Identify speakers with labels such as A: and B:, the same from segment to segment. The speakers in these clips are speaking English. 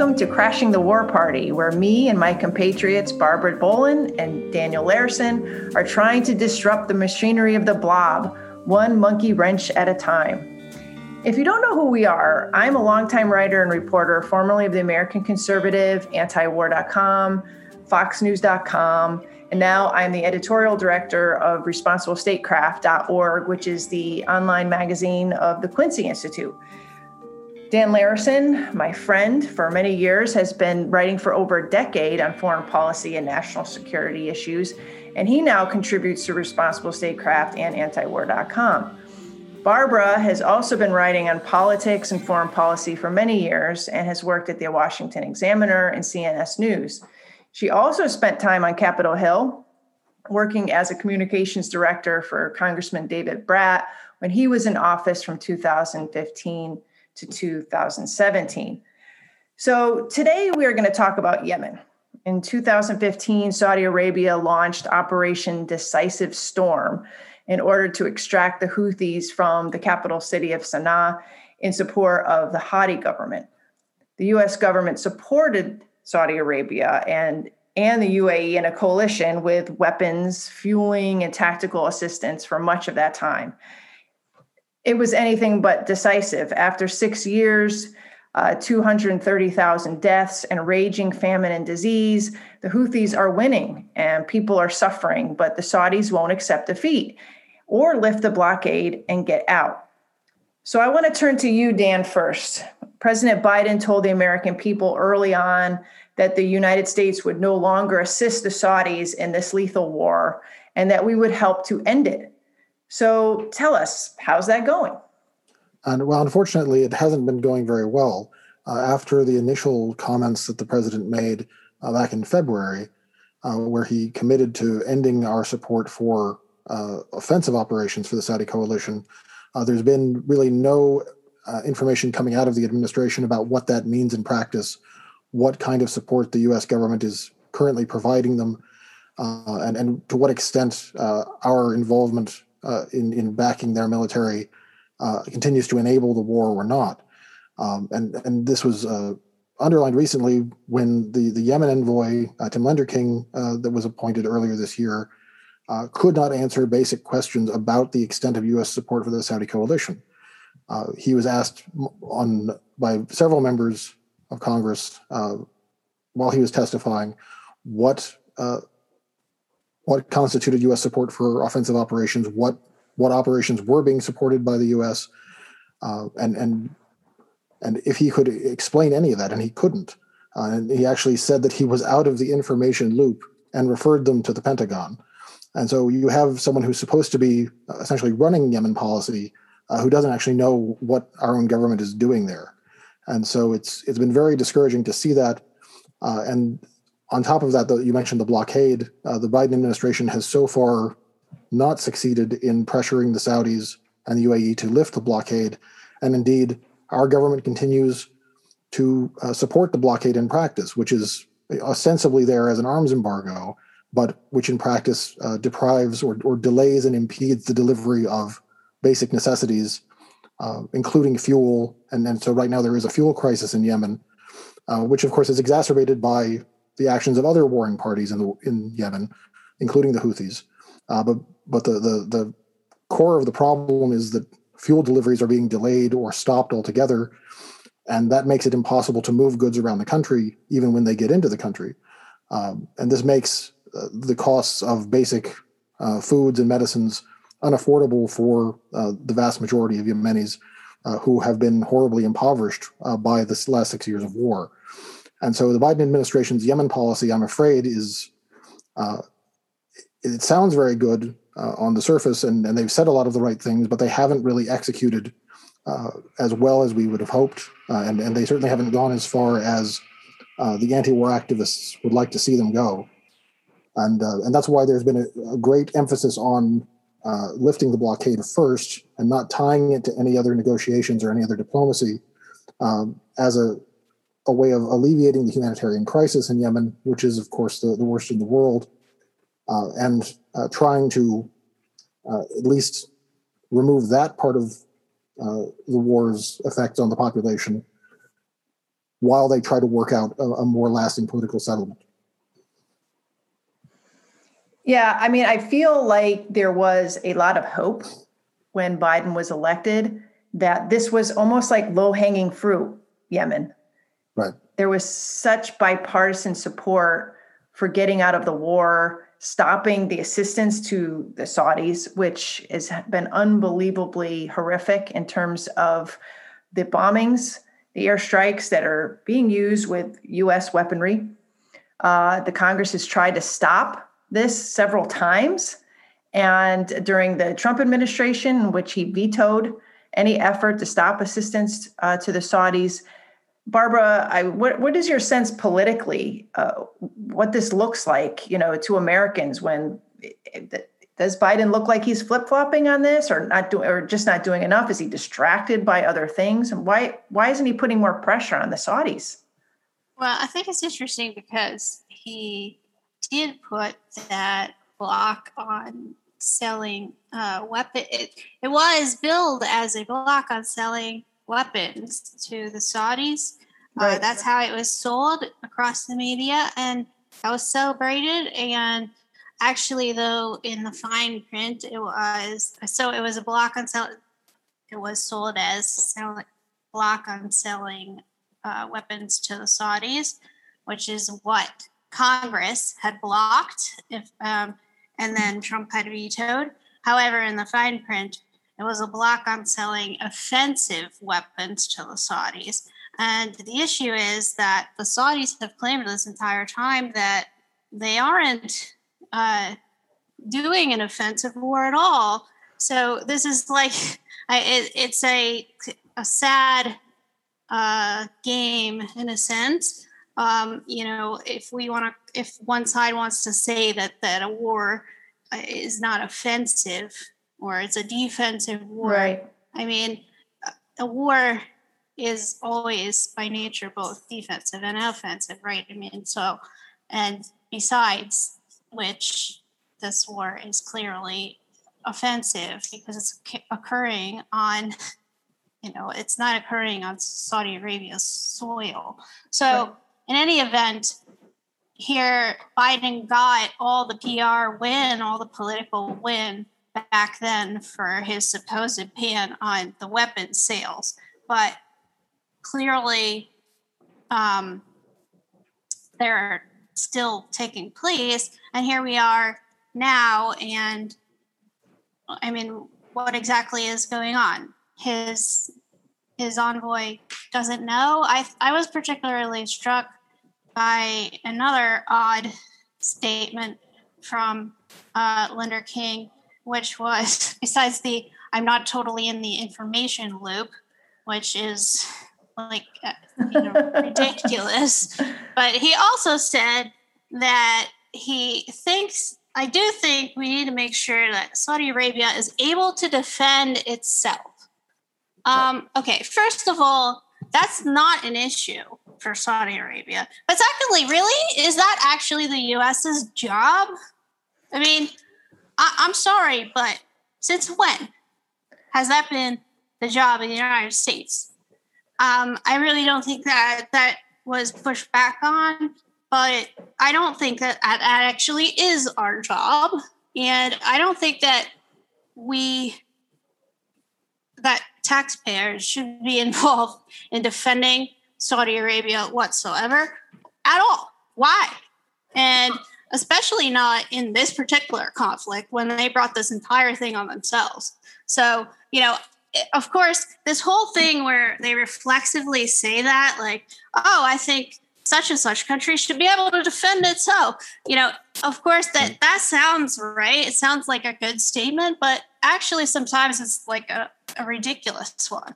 A: Welcome to Crashing the War Party, where me and my compatriots Barbara Boland and Daniel Larison are trying to disrupt the machinery of the blob, one monkey wrench at a time. If you don't know who we are, I'm a longtime writer and reporter, formerly of the American Conservative, antiwar.com, foxnews.com, and now I'm the editorial director of responsiblestatecraft.org, which is the online magazine of the Quincy Institute. Dan Larison, my friend for many years, has been writing for over a decade on foreign policy and national security issues, and he now contributes to Responsible Statecraft and antiwar.com. Barbara has also been writing on politics and foreign policy for many years and has worked at the Washington Examiner and CNS News. She also spent time on Capitol Hill working as a communications director for Congressman David Brat when he was in office from 2015 to 2017. So today we are going to talk about Yemen. In 2015, Saudi Arabia launched Operation Decisive Storm in order to extract the Houthis from the capital city of Sana'a in support of the Hadi government. The US government supported Saudi Arabia and and the UAE in a coalition with weapons, fueling, and tactical assistance for much of that time it was anything but decisive. After six years, uh, 230,000 deaths, and raging famine and disease, the Houthis are winning and people are suffering, but the Saudis won't accept defeat or lift the blockade and get out. So I want to turn to you, Dan, first. President Biden told the American people early on that the United States would no longer assist the Saudis in this lethal war and that we would help to end it. So tell us, how's that going?
B: And well, unfortunately, it hasn't been going very well. Uh, after the initial comments that the president made uh, back in February, uh, where he committed to ending our support for uh, offensive operations for the Saudi coalition, uh, there's been really no uh, information coming out of the administration about what that means in practice, what kind of support the U.S. government is currently providing them, and, and to what extent our involvement uh, in in backing their military uh, continues to enable the war or not. Um, and and this was uh, underlined recently when the the Yemen envoy uh, Tim Lenderking uh, that was appointed earlier this year uh, could not answer basic questions about the extent of U.S. support for the Saudi coalition. he was asked on by several members of Congress while he was testifying what what constituted U.S. support for offensive operations, what what operations were being supported by the U.S., uh, and and and if he could explain any of that, and he couldn't, uh, and he actually said that he was out of the information loop and referred them to the Pentagon. And so you have someone who's supposed to be uh, essentially running Yemen policy, uh, who doesn't actually know what our own government is doing there. And so it's it's been very discouraging to see that. Uh, and on top of that, though, you mentioned the blockade. Uh, the Biden administration has so far not succeeded in pressuring the Saudis and the UAE to lift the blockade. And indeed, our government continues to uh, support the blockade in practice, which is ostensibly there as an arms embargo, but which in practice uh, deprives or, or, delays and impedes the delivery of basic necessities, uh, including fuel. And, and so right now there is a fuel crisis in Yemen, uh, which of course is exacerbated by the actions of other warring parties in the in Yemen, including the Houthis. Uh, but but the, the the core of the problem is that fuel deliveries are being delayed or stopped altogether, and that makes it impossible to move goods around the country even when they get into the country. Um, and this makes uh, the costs of basic uh, foods and medicines unaffordable for uh, the vast majority of Yemenis uh, who have been horribly impoverished uh, by this last six years of war. And so the Biden administration's Yemen policy, I'm afraid, is uh, it sounds very good uh, on the surface, and, and they've said a lot of the right things, but they haven't really executed uh, as well as we would have hoped, uh, and and they certainly haven't gone as far as uh, the anti-war activists would like to see them go, and uh, and that's why there's been a, a great emphasis on lifting the blockade first and not tying it to any other negotiations or any other diplomacy um, as a a way of alleviating the humanitarian crisis in Yemen, which is, of course, the, the worst in the world, uh, and uh, trying to uh, at least remove that part of uh, the war's effect on the population. while they try to work out a, a more lasting political settlement.
A: Yeah, I mean, I feel like there was a lot of hope when Biden was elected that this was almost like low hanging fruit, Yemen.
B: Right.
A: There was such bipartisan support for getting out of the war, stopping the assistance to the Saudis, which has been unbelievably horrific in terms of the bombings, the airstrikes that are being used with US weaponry. Uh, the Congress has tried to stop this several times. And during the Trump administration, in which he vetoed any effort to stop assistance uh, to the Saudis, Barbara, I, what, what is your sense politically? Uh, what this looks like, you know, to Americans when does Biden look like he's flip flopping on this, or not doing, or just not doing enough? Is he distracted by other things? And why why isn't he putting more pressure on the Saudis?
C: Well, I think it's interesting because he did put that block on selling uh, weapon. It, it was billed as a block on selling weapons to the Saudis. Uh, right. Uh, that's how it was sold across the media, and that was celebrated. And actually, though, in the fine print, it was so it was a block on sell. It was sold as selling block on selling uh, weapons to the Saudis, which is what Congress had blocked, if um, and then Trump had vetoed. However, in the fine print, it was a block on selling offensive weapons to the Saudis. And the issue is that the Saudis have claimed this entire time that they aren't uh, doing an offensive war at all. So this is like I, it, it's a a sad uh, game in a sense. Um, you know, if we want to, if one side wants to say that that a war uh, is not offensive, or it's a defensive war.
A: Right.
C: I mean, a war is always by nature both defensive and offensive, right? I mean, so, and besides which, this war is clearly offensive because it's occurring on, you know, it's not occurring on Saudi Arabia's soil. So, right. in any event, here Biden got all the PR win, all the political win back then for his supposed ban on the weapons sales. But clearly, um, they're still taking place. And here we are now. And I mean, what exactly is going on? His his envoy doesn't know. I I was particularly struck by another odd statement from uh, Lenderking which was besides the I'm not totally in the information loop, which is like uh, you know, ridiculous. But he also said that he thinks I do think we need to make sure that Saudi Arabia is able to defend itself. Um, okay, first of all, that's not an issue for Saudi Arabia. But secondly, really, is that actually the US's job? I mean, I, am sorry, but since when has that been the job in the United States? Um, I really don't think that that was pushed back on, but I don't think that that actually is our job. And I don't think that we, that taxpayers should be involved in defending Saudi Arabia whatsoever at all. Why? And especially not in this particular conflict when they brought this entire thing on themselves. So, you know, eh, of course, this whole thing where they reflexively say that, like, oh, I think such and such country should be able to defend itself. You know, of course, that hmm. that sounds right. It sounds like a good statement, but actually, sometimes it's like a, a ridiculous one.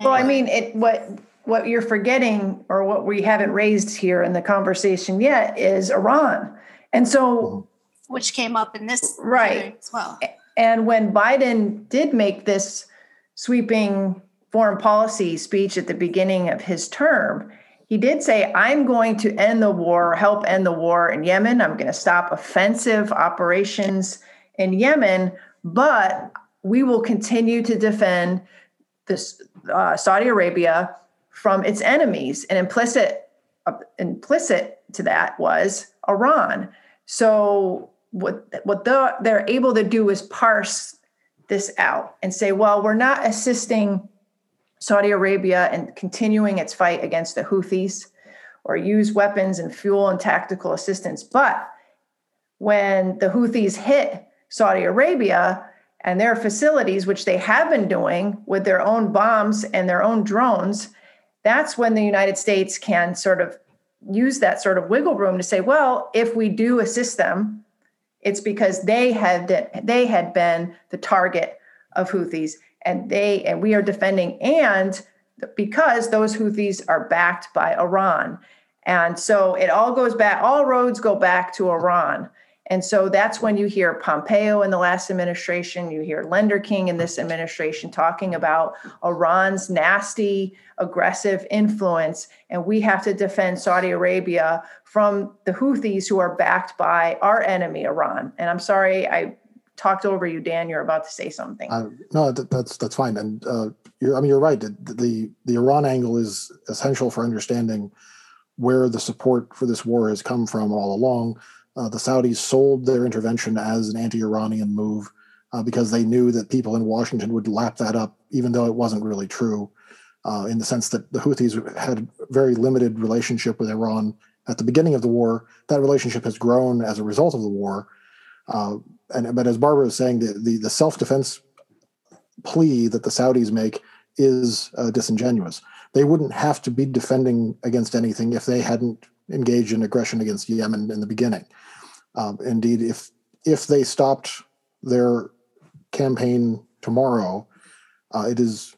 A: Well, I mean, it what what you're forgetting, or what we haven't raised here in the conversation yet, is Iran. And so,
C: mm-hmm. which came up in this
A: right
C: as well.
A: And when Biden did make this sweeping foreign policy speech at the beginning of his term, he did say, I'm going to end the war, help end the war in Yemen. I'm going to stop offensive operations in Yemen, but we will continue to defend this uh, Saudi Arabia from its enemies. And implicit uh, implicit to that was Iran. So what what the, they're able to do is parse this out and say, well, we're not assisting Saudi Arabia and continuing its fight against the Houthis or use weapons and fuel and tactical assistance. But when the Houthis hit Saudi Arabia and their facilities, which they have been doing with their own bombs and their own drones, that's when the United States can sort of use that sort of wiggle room to say, well, if we do assist them, it's because they had they had been the target of Houthis and they and we are defending and because those Houthis are backed by Iran. And so it all goes back, all roads go back to Iran. And so that's when you hear Pompeo in the last administration, you hear Lenderking in this administration talking about Iran's nasty, aggressive influence. And we have to defend Saudi Arabia from the Houthis who are backed by our enemy, Iran. And I'm sorry, I talked over you, Dan. You're about to say something. Uh,
B: no, that, that's that's fine. And uh, I mean, you're right. The, the the Iran angle is essential for understanding where the support for this war has come from all along. Uh, the Saudis sold their intervention as an anti-Iranian move uh, because they knew that people in Washington would lap that up, even though it wasn't really true. Uh, in the sense that the Houthis had very limited relationship with Iran at the beginning of the war. That relationship has grown as a result of the war. Uh, and but as Barbara was saying, the the, the self defense plea that the Saudis make is uh, disingenuous. They wouldn't have to be defending against anything if they hadn't engaged in aggression against Yemen in the beginning. Um, indeed, if if they stopped their campaign tomorrow, uh, it is,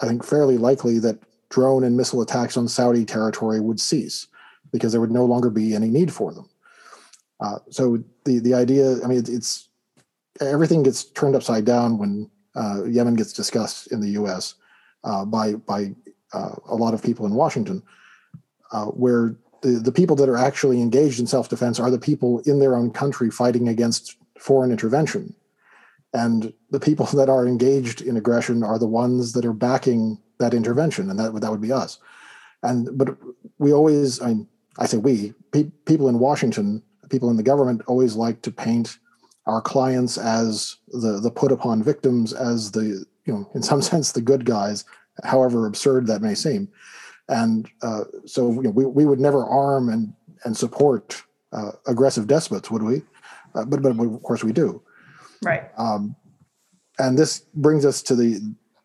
B: I think, fairly likely that drone and missile attacks on Saudi territory would cease because there would no longer be any need for them. Uh, so the the idea, I mean, it, it's everything gets turned upside down when uh, Yemen gets discussed in the U.S. Uh, by by uh, a lot of people in Washington, uh, where the the people that are actually engaged in self defense are the people in their own country fighting against foreign intervention, and the people that are engaged in aggression are the ones that are backing that intervention, and that that would be us. And but we always, I mean, I say we pe- people in Washington people in the government always like to paint our clients as the the put upon victims as the you know in some sense the good guys however absurd that may seem and uh, so you know, we, we would never arm and and support uh, aggressive despots would we? Uh, but but of course we do.
A: Right. Um,
B: and this brings us to the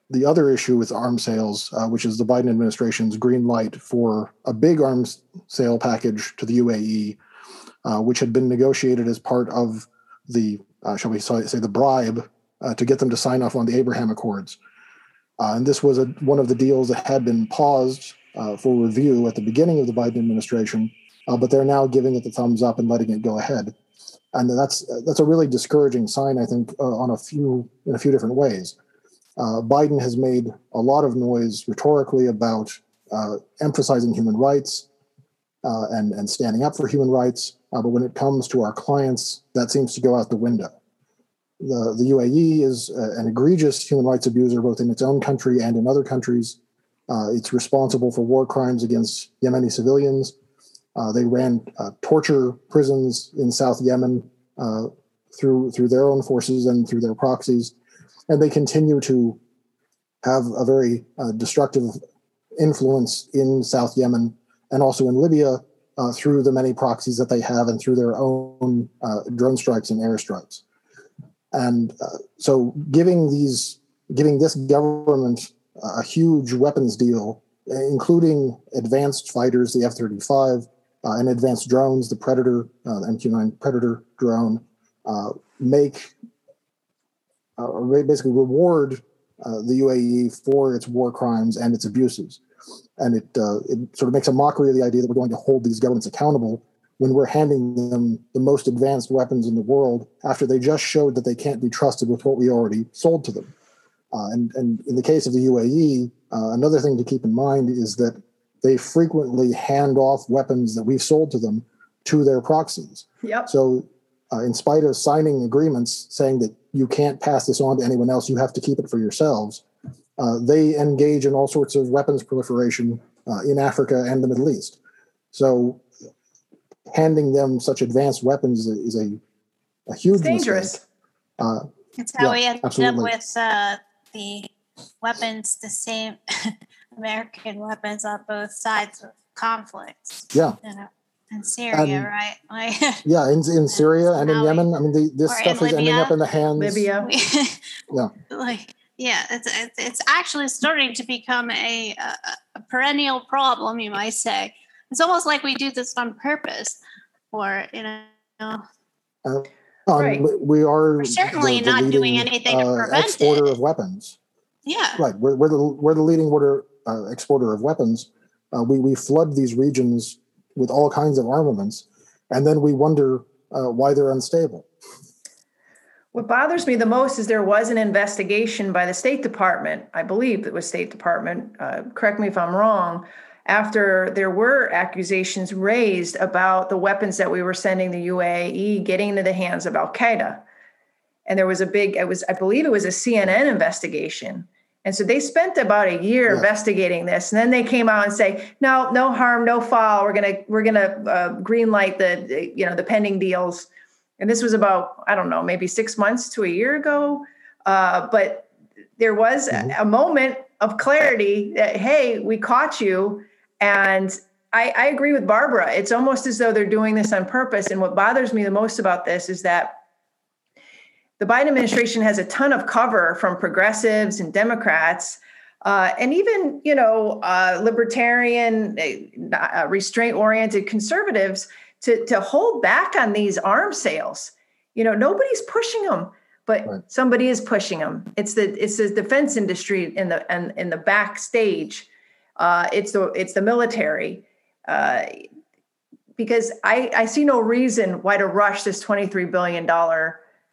B: the other issue with arms sales, uh, which is the Biden administration's green light for a big arms sale package to the UAE uh, which had been negotiated as part of the, uh, shall we say, the bribe uh, to get them to sign off on the Abraham Accords. Uh, and this was a, one of the deals that had been paused uh, for review at the beginning of the Biden administration, but they're now giving it the thumbs up and letting it go ahead. And that's that's a really discouraging sign, I think, on a few in a few different ways. Biden has made a lot of noise rhetorically about emphasizing human rights, uh, and, and standing up for human rights. Uh, but when it comes to our clients, that seems to go out the window. The, the UAE is uh, an egregious human rights abuser, both in its own country and in other countries. Uh, it's responsible for war crimes against Yemeni civilians. Uh, they ran uh, torture prisons in South Yemen through through their own forces and through their proxies, and they continue to have a very destructive influence in South Yemen and also in Libya uh, through the many proxies that they have and through their own uh, drone strikes and airstrikes. And uh, so, giving these, giving this government a huge weapons deal, including advanced fighters, the F-35, uh, and advanced drones, the Predator, uh, the MQ-9 Predator drone, uh, make basically reward the UAE for its war crimes and its abuses and it it sort of makes a mockery of the idea that we're going to hold these governments accountable when we're handing them the most advanced weapons in the world after they just showed that they can't be trusted with what we already sold to them. Uh, and, and in the case of the UAE, uh, another thing to keep in mind is that they frequently hand off weapons that we've sold to them to their proxies.
A: Yep.
B: So, uh, in spite of signing agreements saying that you can't pass this on to anyone else, you have to keep it for yourselves, uh, they engage in all sorts of weapons proliferation uh, in Africa and the Middle East. So, handing them such advanced weapons is a, a huge
A: it's dangerous.
B: Uh,
C: It's how
B: Yeah,
C: we ended
B: absolutely.
C: up with uh, the weapons, the same American weapons on both sides of conflicts.
B: Yeah.
C: You know, in Syria,
B: And-
C: right? Like,
B: yeah, in, in Syria and in
C: Now we-
B: Yemen, I mean, the, this stuff is ending up in the hands.
A: Libya.
B: Yeah.
C: like yeah it's, it's it's actually starting to become a, a a perennial problem you might say it's almost like we do this on purpose or you know uh,
B: Um,
A: Right.
B: we- We are
C: We're certainly not doing anything to
B: uh,
C: prevent
B: exporter
C: it.
B: of weapons.
C: yeah
B: Right, we're, we're the we're the leading order uh, exporter of weapons. Uh, we we flood these regions with all kinds of armaments, and then we wonder uh, why they're unstable.
A: What bothers me the most is there was an investigation by the State Department, I believe it was State Department, uh, correct me if I'm wrong, after there were accusations raised about the weapons that we were sending the UAE getting into the hands of Al Qaeda. And there was a big, it was, I believe it was a CNN investigation. And so they spent about a year
B: Yeah.
A: investigating this, and then they came out and say, "No, no harm, no foul. We're gonna, we're gonna uh, green light the, you know, the pending deals." and this was about i don't know maybe six months to a year ago uh, but there was a,
B: Mhm.
A: a moment of clarity that hey we caught you and I, I agree with barbara it's almost as though they're doing this on purpose and what bothers me the most about this is that the biden administration has a ton of cover from progressives and democrats uh, and even you know uh, libertarian uh, restraint oriented conservatives to, to hold back on these arms sales. You know, nobody's pushing them, but
B: Right.
A: somebody is pushing them. It's the it's the defense industry in the and in the backstage. Uh, it's the it's the military. Uh, because I, I see no reason why to rush this $23 billion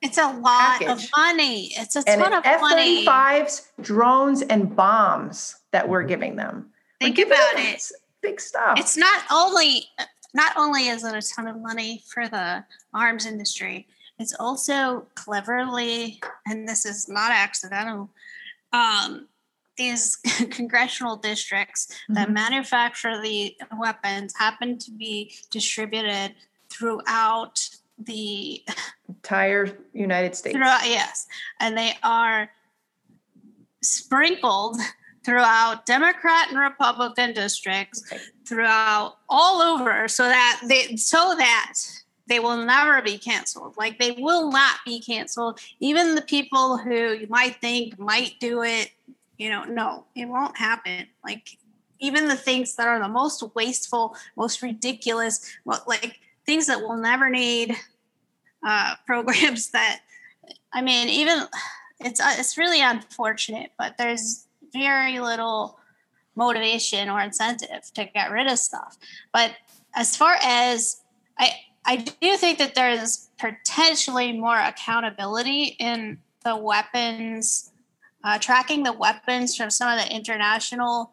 C: it's a lot of money it's a
A: and
C: ton of
A: F
C: money
A: 35s, drones, and bombs that we're giving them.
C: Think
A: giving
C: about
A: them
C: it
A: Big stuff.
C: it's not only not only is it a ton of money for the arms industry it's also cleverly and this is not accidental um, these congressional districts that
A: Mhm.
C: manufacture the weapons happen to be distributed throughout the
A: entire United States.
C: throughout yes and they are sprinkled throughout democrat and republican districts
A: Right.
C: throughout all over so that they so that they will never be canceled like they will not be canceled even the people who you might think might do it you know no it won't happen like even the things that are the most wasteful most ridiculous like things that we'll never need uh, programs that I mean, even it's uh, it's really unfortunate, but there's very little motivation or incentive to get rid of stuff. But as far as I I do think that there's potentially more accountability in the weapons uh, tracking the weapons from some of the international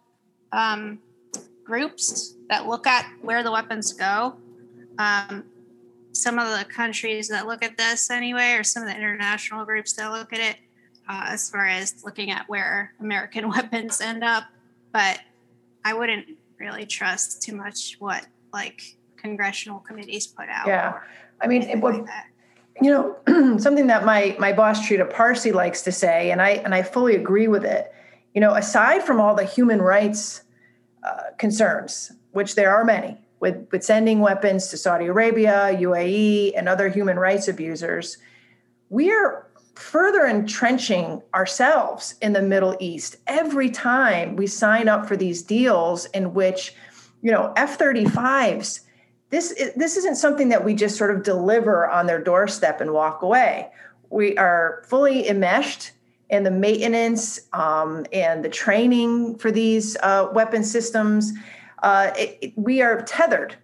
C: um, groups that look at where the weapons go. Um, some of the countries that look at this anyway, or some of the international groups that look at it, uh, as far as looking at where American weapons end up. But I wouldn't really trust too much what like congressional committees put out.
A: Yeah. I mean, it would,
C: like that.
A: You know, something that my my boss Trita Parsi likes to say, and I and I fully agree with it. You know, aside from all the human rights uh, concerns, which there are many, with with sending weapons to Saudi Arabia, UAE, and other human rights abusers, we are further entrenching ourselves in the Middle East every time we sign up for these deals in which, you know, F-35s this i- this isn't something that we just sort of deliver on their doorstep and walk away. We are fully enmeshed in the maintenance um, and the training for these uh, weapon systems. Uh, it- it- we are tethered,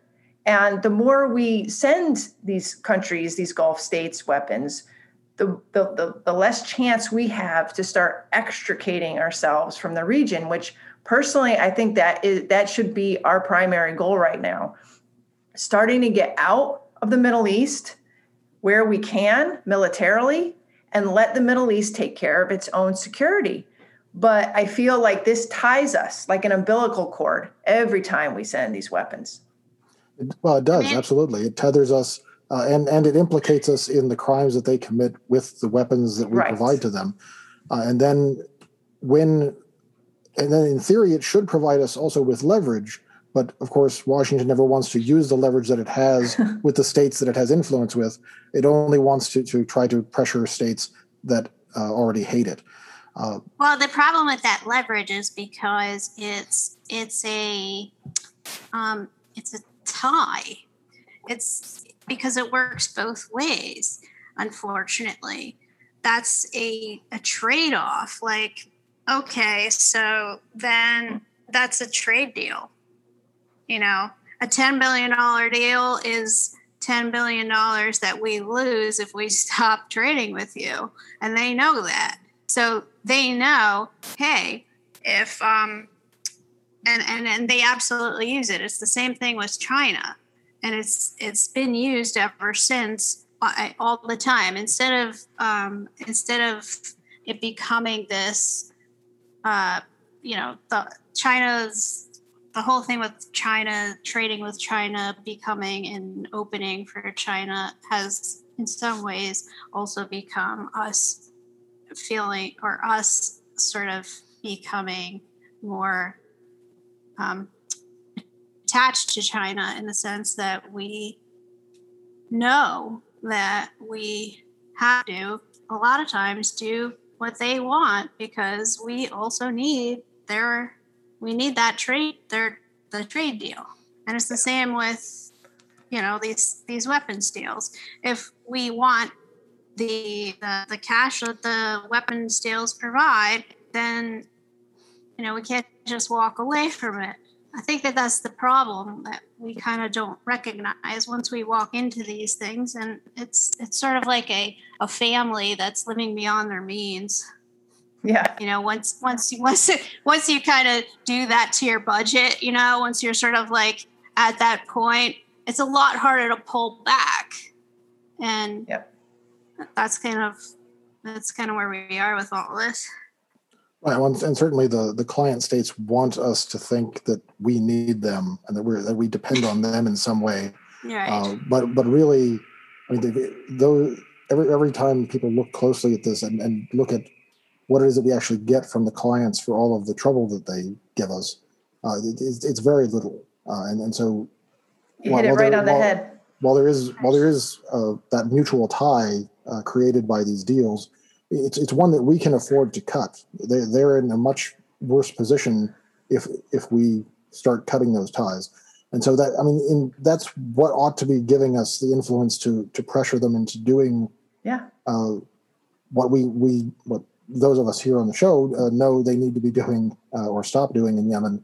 A: and the more we send these countries, these Gulf states, weapons, the, the, the, the less chance we have to start extricating ourselves from the region. Which personally, I think that is that should be our primary goal right now starting to get out of the Middle East where we can militarily and let the Middle East take care of its own security. But I feel like this ties us like an umbilical cord every time we send these weapons.
B: Well, it does absolutely. It tethers us, uh, and and it implicates us in the crimes that they commit with the weapons that we right. provide to them. Uh, and then when, and then in theory, it should provide us also with leverage. But of course, Washington never wants to use the leverage that it has with the states that it has influence with. It only wants to to try to pressure states that uh, already hate it.
C: Uh, well, the problem with that leverage is because it's it's a um, it's a tie. It's because it works both ways. Unfortunately, that's a a trade off. Like, okay, so then that's a trade deal. You know, a ten billion dollar deal is $10 billion that we lose if we stop trading with you. And they know that. So they know, hey, if, um, and, and, and they absolutely use it. It's the same thing with China. And it's, it's been used ever since uh, all the time. Instead of, um, instead of it becoming this, uh, you know, the China's the whole thing with China trading with China becoming an opening for China has in some ways also become us feeling or us sort of becoming more um, attached to China in the sense that we know that we have to a lot of times do what they want because we also need their we need that trade their the trade deal. And it's the same with you know these these weapons deals. If we want the the, the cash that the weapons deals provide then you know we can't just walk away from it. I think that that's the problem that we kind of don't recognize once we walk into these things. And it's it's sort of like a, a family that's living beyond their means
A: yeah.
C: You know, once once you once once you kind of do that to your budget, you know, once you're sort of like at that point, it's a lot harder to pull back. And
A: yep.
C: that's kind of that's kind of where we are with all this.
B: Right, and certainly the, the client states want us to think that we need them and that we're that we depend on them in some way.
C: Right. Uh,
B: but but really, I mean, though every every time people look closely at this and, and look at what it is that we actually get from the clients for all of the trouble that they give us. Uh, it, it's, it's, very little, uh, and and so
A: you while, hit it right there, on the while, head.
B: While there is while there is uh, that mutual tie uh, created by these deals, it's it's one that we can afford to cut. They they're in a much worse position if if we start cutting those ties. And so that I mean, in, that's what ought to be giving us the influence to to pressure them into doing
A: yeah uh,
B: what we we what those of us here on the show uh, know they need to be doing uh, or stop doing in Yemen.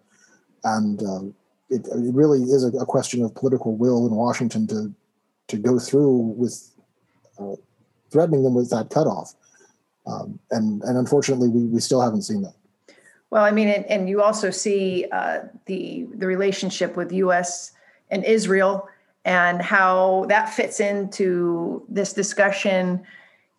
B: And uh, it, it, really is a, a, question of political will in Washington to to go through with uh, threatening them with that cutoff. Um, and and unfortunately, we, we still haven't seen that.
A: Well, I mean, and, and you also see uh, the the relationship with U.S. and Israel and how that fits into this discussion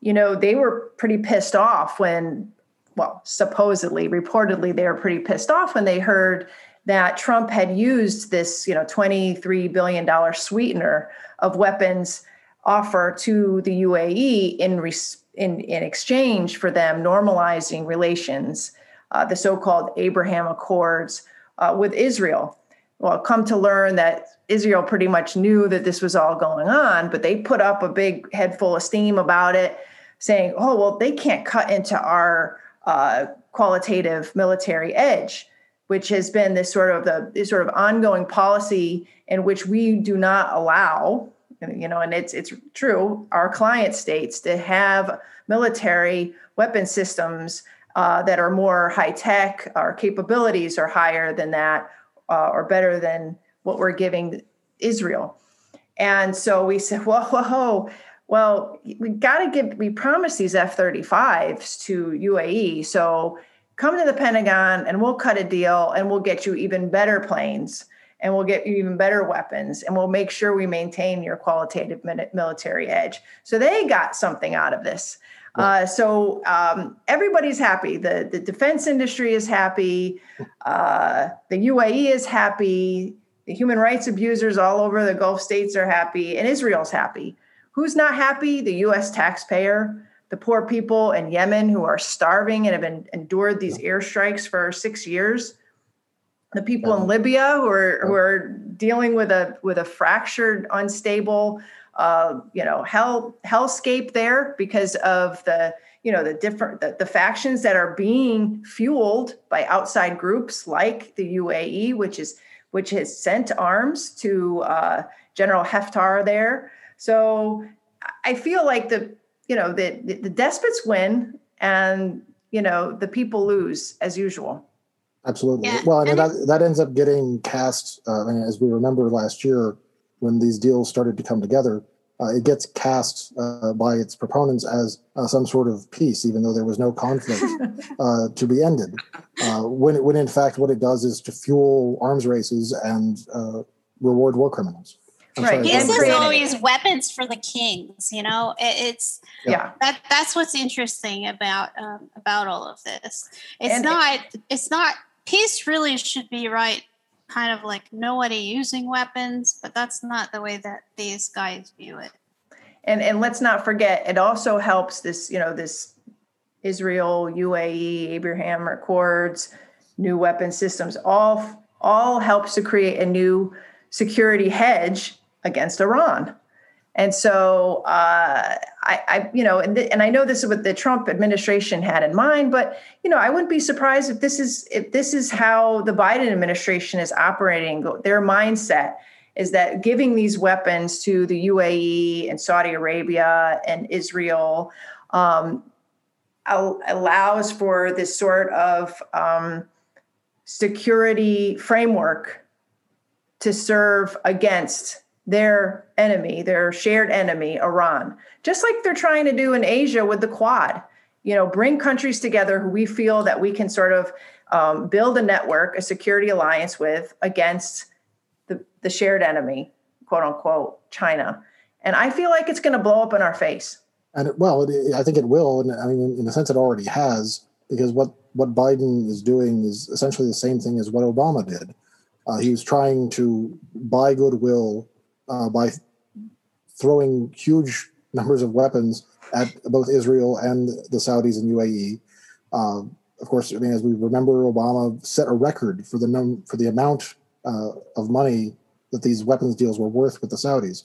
A: you know, they were pretty pissed off when, well, supposedly, reportedly, they were pretty pissed off when they heard that Trump had used this, you know, $23 billion sweetener of weapons offer to the UAE in, in, in exchange for them normalizing relations, uh, the so called Abraham Accords uh, with Israel. Well, come to learn that Israel pretty much knew that this was all going on, but they put up a big head full of steam about it saying, oh, well, they can't cut into our uh, qualitative military edge, which has been this sort of the this sort of ongoing policy in which we do not allow, you know, and it's it's true, our client states to have military weapon systems uh, that are more high tech, our capabilities are higher than that, uh, or better than what we're giving Israel. And so we said, whoa, whoa, whoa well, we got to give, we promised these F 35s to UAE. So come to the Pentagon and we'll cut a deal and we'll get you even better planes and we'll get you even better weapons and we'll make sure we maintain your qualitative military edge. So they got something out of this. Uh, so um, everybody's happy. The, the defense industry is happy. Uh, the UAE is happy. The human rights abusers all over the Gulf states are happy, and Israel's happy. Who's not happy? The US taxpayer, the poor people in Yemen who are starving and have been, endured these airstrikes for six years. The people in Libya who are, who are dealing with a with a fractured, unstable uh, you know hell hellscape there because of the you know the different the, the, factions that are being fueled by outside groups like the UAE, which is which has sent arms to uh, General Haftar there. So I feel like the you know the the despots win and you know the people lose as usual.
B: Absolutely. Yeah. Well, and, that that ends up getting cast. Uh, as we remember last year, when these deals started to come together, uh, it gets cast uh, by its proponents as uh, some sort of peace, even though there was no conflict uh, to be ended. Uh, when, when in fact, what it does is to fuel arms races and uh, reward war criminals.
C: I'm right. This is always weapons for the kings. You know, it, it's yeah. That that's what's interesting about um, about all of this. It's and not. It, it's not. Peace really should be right kind of like nobody using weapons, but that's not the way that these guys view it.
A: And and let's not forget, it also helps this, you know, this Israel, UAE, Abraham Accords, new weapon systems, all all helps to create a new security hedge against Iran. And so, uh, I, I, you know, and, and I know this is what the Trump administration had in mind, but you know, I wouldn't be surprised if this is if this is how the Biden administration is operating. Their mindset is that giving these weapons to the UAE and Saudi Arabia and Israel um, allows for this sort of um, security framework to serve against their enemy, their shared enemy, Iran, just like they're trying to do in Asia with the Quad. You know, bring countries together who we feel that we can sort of um, build a network, a security alliance with against the, the shared enemy, quote unquote, China. And I feel like it's going to blow up in our face.
B: And it, well, it, I think it will. And I mean, in a sense, it already has, because what, what Biden is doing is essentially the same thing as what Obama did. Uh, he was trying to buy goodwill uh, by throwing huge numbers of weapons at both Israel and the Saudis and UAE. Uh, of course, I mean, as we remember, Obama set a record for the num- for the amount uh, of money that these weapons deals were worth with the Saudis,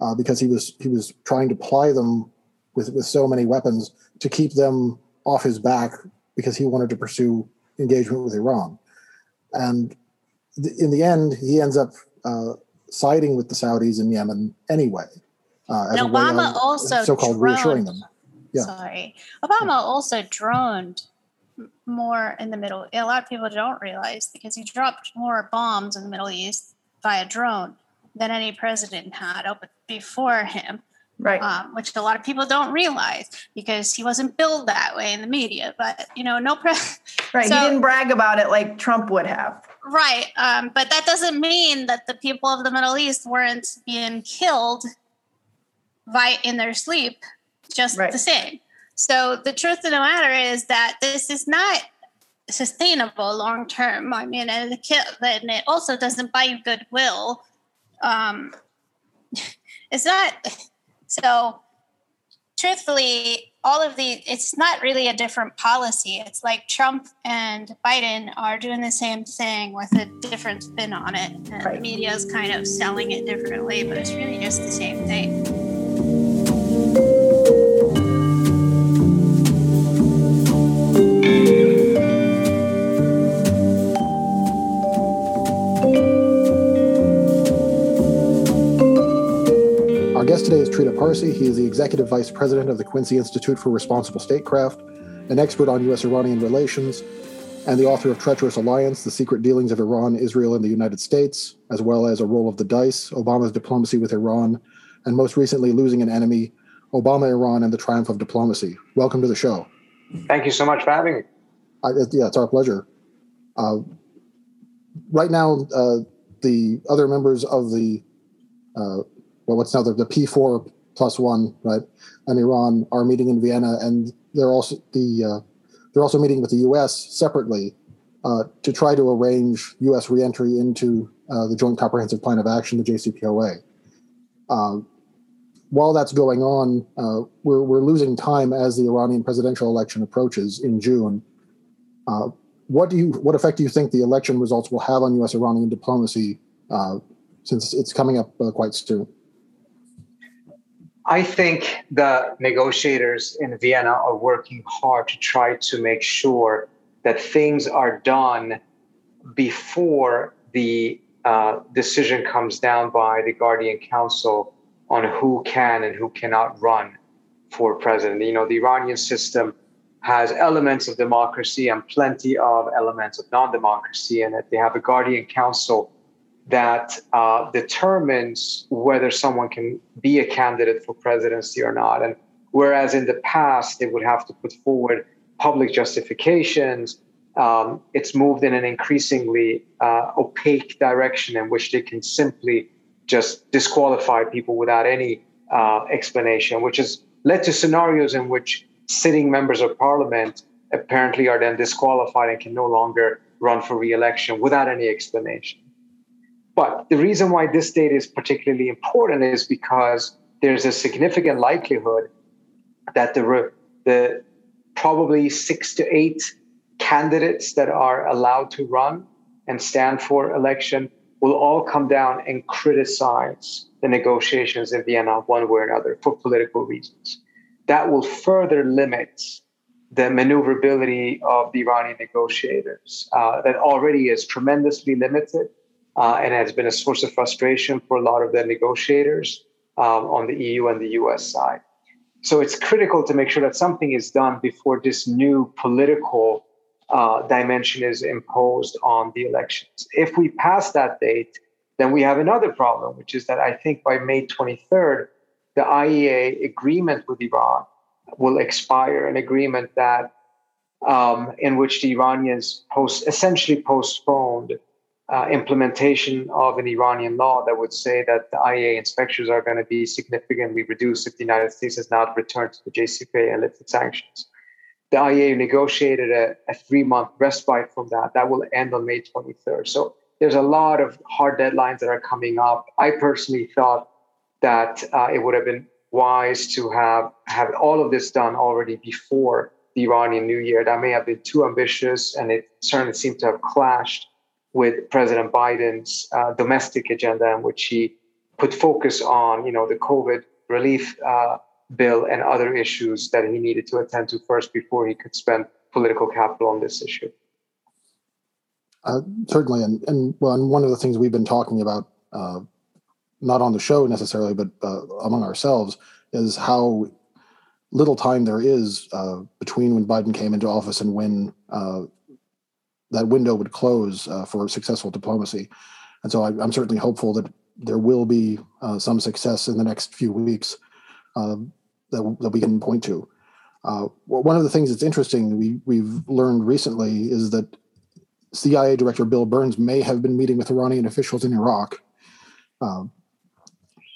B: uh, because he was he was trying to ply them with with so many weapons to keep them off his back because he wanted to pursue engagement with Iran, and th- in the end, he ends up uh, siding with the Saudis in Yemen anyway.
C: Uh, and Obama also so-called droned, reassuring them. Yeah. Sorry, Obama yeah. also droned more in the Middle. A lot of people don't realize because he dropped more bombs in the Middle East via drone than any president had before him.
A: Right.
C: Um, which a lot of people don't realize because he wasn't billed that way in the media. But you know, no press.
A: Right. So, he didn't brag about it like Trump would have.
C: Right. Um, but that doesn't mean that the people of the Middle East weren't being killed by in their sleep just right. the same. So the truth of the matter is that this is not sustainable long term. I mean, and it, and it also doesn't buy you goodwill. Um, it's not so. Truthfully, all of the it's not really a different policy. It's like trump and biden are doing the same thing with a different spin on it. And right. the media is kind of selling it differently but it's really just the same thing
B: guest today is Trita Parsi. He is the Executive Vice President of the Quincy Institute for Responsible Statecraft, an expert on U.S. Iranian relations, and the author of Treacherous Alliance The Secret Dealings of Iran, Israel, and the United States, as well as A Roll of the Dice Obama's Diplomacy with Iran, and most recently, Losing an Enemy Obama, Iran, and the Triumph of Diplomacy. Welcome to the show.
D: Thank you so much for having me.
B: Uh, yeah, it's our pleasure. Uh, right now, uh, the other members of the uh, well, what's now the, the P4 plus one, right, and Iran are meeting in Vienna, and they're also the uh, they're also meeting with the U.S. separately uh, to try to arrange U.S. reentry into uh, the Joint Comprehensive Plan of Action, the JCPOA. Uh, while that's going on, uh, we're, we're losing time as the Iranian presidential election approaches in June. Uh, what do you what effect do you think the election results will have on U.S. Iranian diplomacy uh, since it's coming up quite soon?
D: I think the negotiators in Vienna are working hard to try to make sure that things are done before the uh, decision comes down by the Guardian Council on who can and who cannot run for president. You know, the Iranian system has elements of democracy and plenty of elements of non democracy in it. They have a Guardian Council that uh, determines whether someone can be a candidate for presidency or not. And whereas in the past they would have to put forward public justifications, um, it's moved in an increasingly uh, opaque direction in which they can simply just disqualify people without any uh, explanation, which has led to scenarios in which sitting members of parliament apparently are then disqualified and can no longer run for re-election without any explanation. But the reason why this date is particularly important is because there's a significant likelihood that the, the probably six to eight candidates that are allowed to run and stand for election will all come down and criticize the negotiations in Vienna one way or another for political reasons. That will further limit the maneuverability of the Iranian negotiators, uh, that already is tremendously limited uh, and has been a source of frustration for a lot of the negotiators um, on the EU and the US side. So it's critical to make sure that something is done before this new political uh, dimension is imposed on the elections. If we pass that date, then we have another problem, which is that I think by May 23rd, the IAEA agreement with Iran will expire, an agreement that um, in which the Iranians post essentially postponed uh, implementation of an Iranian law that would say that the IAEA inspections are going to be significantly reduced if the United States has not returned to the JCPOA and lifted sanctions. The IAEA negotiated a, a three month respite from that. That will end on May 23rd. So there's a lot of hard deadlines that are coming up. I personally thought that uh, it would have been wise to have have all of this done already before the Iranian New Year. That may have been too ambitious, and it certainly seemed to have clashed with President Biden's uh, domestic agenda, in which he put focus on, you know, the COVID relief uh, bill and other issues that he needed to attend to first before he could spend political capital on this issue.
B: Uh, certainly, and and well, and one of the things we've been talking about, uh, not on the show necessarily, but uh, among ourselves, is how little time there is uh, between when Biden came into office and when that window would close uh, for successful diplomacy. And so I, am certainly hopeful that there will be uh, some success in the next few weeks uh, that, that we can point to. Uh, one of the things that's interesting we, we've learned recently is that CIA Director Bill Burns may have been meeting with Iranian officials in Iraq. Uh,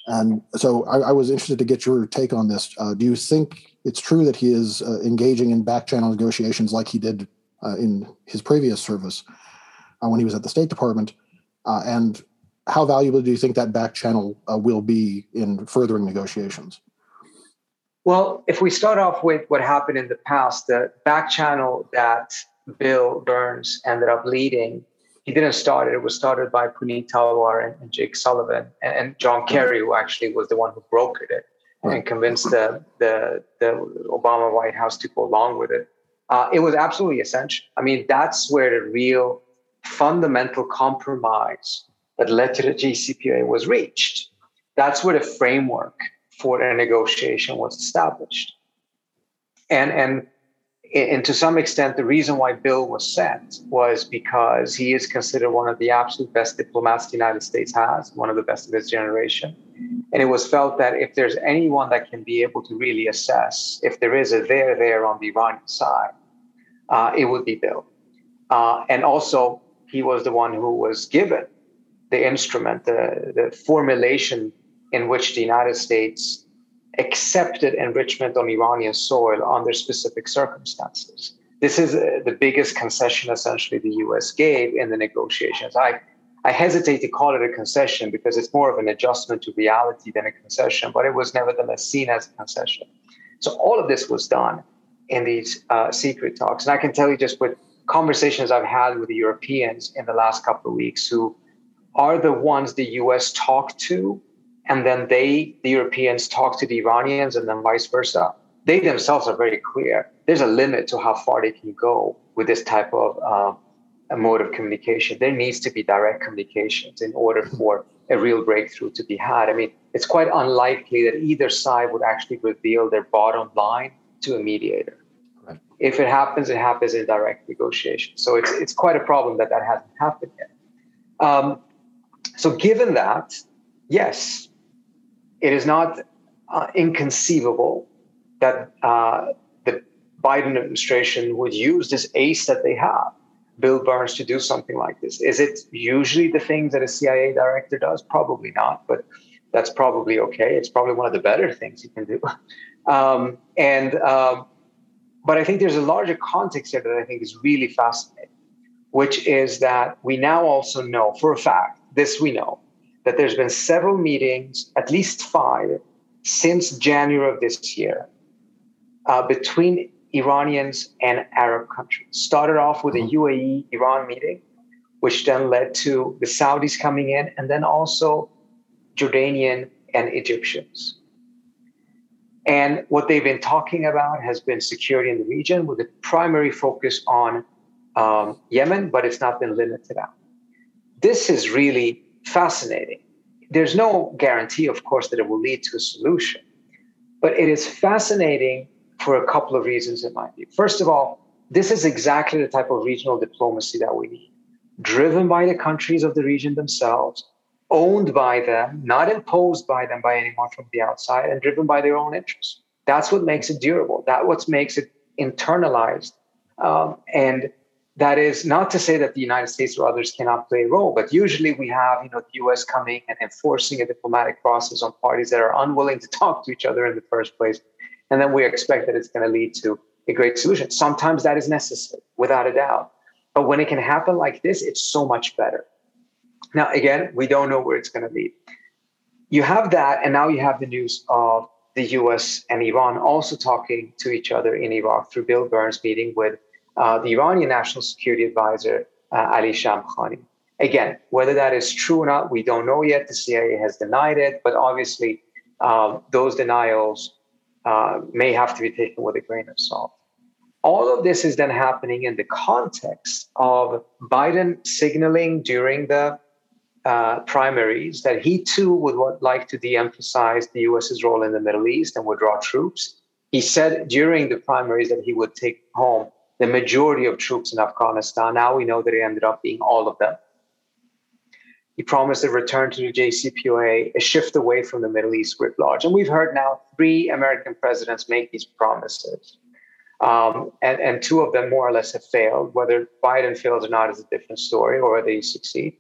B: and so I, I, was interested to get your take on this. Uh, do you think it's true that he is engaging in back channel negotiations like he did uh, in his previous service uh, when he was at the State Department, uh, and how valuable do you think that back channel uh, will be in furthering negotiations?
D: Well, if we start off with what happened in the past, the back channel that Bill Burns ended up leading, he didn't start it. It was started by Puneet Talwar and, Jake Sullivan and, and, John Kerry, who actually was the one who brokered it and convinced the, the, the Obama White House to go along with it uh, it was absolutely essential. I mean, that's where the real fundamental compromise that led to the JCPOA was reached. That's where the framework for a negotiation was established. And, and, and to some extent, the reason why Bill was sent was because he is considered one of the absolute best diplomats the United States has, one of the best of his generation. And it was felt that if there's anyone that can be able to really assess if there is a there there on the Iranian side, uh, it would be Bill. Uh, and also, he was the one who was given the instrument, the, the formulation in which the United States accepted enrichment on Iranian soil under specific circumstances. This is uh, the biggest concession essentially the US gave in the negotiations. I, I hesitate to call it a concession because it's more of an adjustment to reality than a concession, but it was nevertheless seen as a concession. So all of this was done in these uh, secret talks. And I can tell you just with conversations I've had with the Europeans in the last couple of weeks who are the ones the US talked to and then they, the Europeans, talk to the Iranians, and then vice versa. They themselves are very clear. There's a limit to how far they can go with this type of uh, a mode of communication. There needs to be direct communications in order for a real breakthrough to be had. I mean, it's quite unlikely that either side would actually reveal their bottom line to a mediator. Right. If it happens, it happens in direct negotiation. So it's it's quite a problem that that hasn't happened yet. Um, so given that, yes, it is not uh, inconceivable that uh, the Biden administration would use this ace that they have, Bill Burns, to do something like this. Is it usually the things that a CIA director does? Probably not, but that's probably okay. It's probably one of the better things you can do. Um, and um, but I think there's a larger context here that I think is really fascinating, which is that we now also know for a fact, this we know, that there's been several meetings, at least five, since January of this year uh, between Iranians and Arab countries. Started off with a mm-hmm. UAE Iran meeting, which then led to the Saudis coming in, and then also Jordanian and Egyptians. And what they've been talking about has been security in the region with a primary focus on um, Yemen, but it's not been limited out. This is really fascinating. There's no guarantee, of course, that it will lead to a solution, but it is fascinating for a couple of reasons, in my view. First of all, this is exactly the type of regional diplomacy that we need, driven by the countries of the region themselves, owned by them, not imposed by them by anyone from the outside, and driven by their own interests. That's what makes it durable. That what makes it internalized. Um, and that is not to say that the United States or others cannot play a role, but usually we have, you know, the U.S. coming and enforcing a diplomatic process on parties that are unwilling to talk to each other in the first place, and then we expect that it's going to lead to a great solution. Sometimes that is necessary, without a doubt, but when it can happen like this, it's so much better. Now, again, we don't know where it's going to lead. You have that, and now you have the news of the U.S. and Iran also talking to each other in Iraq through Bill Burns meeting with uh, the Iranian National Security Advisor, uh, Ali Shamkhani. Again, whether that is true or not, we don't know yet. The CIA has denied it, but obviously, um, those denials uh, may have to be taken with a grain of salt. All of this is then happening in the context of Biden signaling during the uh, primaries that he too would like to de emphasize the US's role in the Middle East and withdraw troops. He said during the primaries that he would take home the majority of troops in Afghanistan. Now we know that it ended up being all of them. He promised a return to the JCPOA, a shift away from the Middle East writ large. And we've heard now three American presidents make these promises. Um, and, and two of them more or less have failed. Whether Biden fails or not is a different story, or whether he succeed.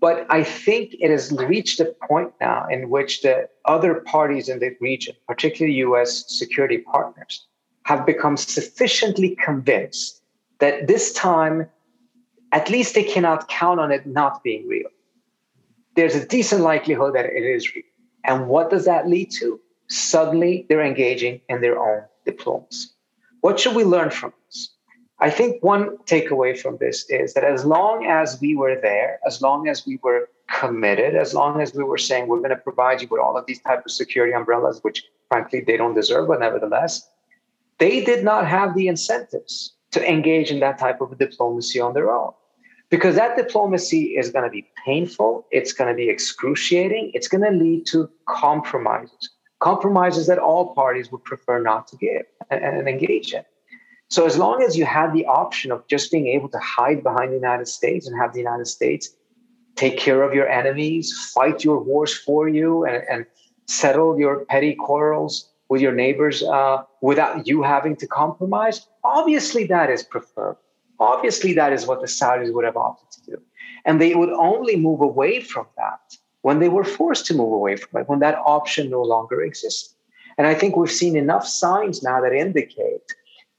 D: But I think it has reached a point now in which the other parties in the region, particularly US security partners, have become sufficiently convinced that this time, at least they cannot count on it not being real. There's a decent likelihood that it is real. And what does that lead to? Suddenly they're engaging in their own diplomacy. What should we learn from this? I think one takeaway from this is that as long as we were there, as long as we were committed, as long as we were saying we're going to provide you with all of these type of security umbrellas, which frankly they don't deserve, but nevertheless, they did not have the incentives to engage in that type of diplomacy on their own. Because that diplomacy is going to be painful, it's going to be excruciating, it's going to lead to compromises, compromises that all parties would prefer not to give and, and engage in. So, as long as you had the option of just being able to hide behind the United States and have the United States take care of your enemies, fight your wars for you, and, and settle your petty quarrels with your neighbors uh, without you having to compromise, obviously that is preferred. Obviously, that is what the Saudis would have opted to do. And they would only move away from that when they were forced to move away from it, when that option no longer exists. And I think we've seen enough signs now that indicate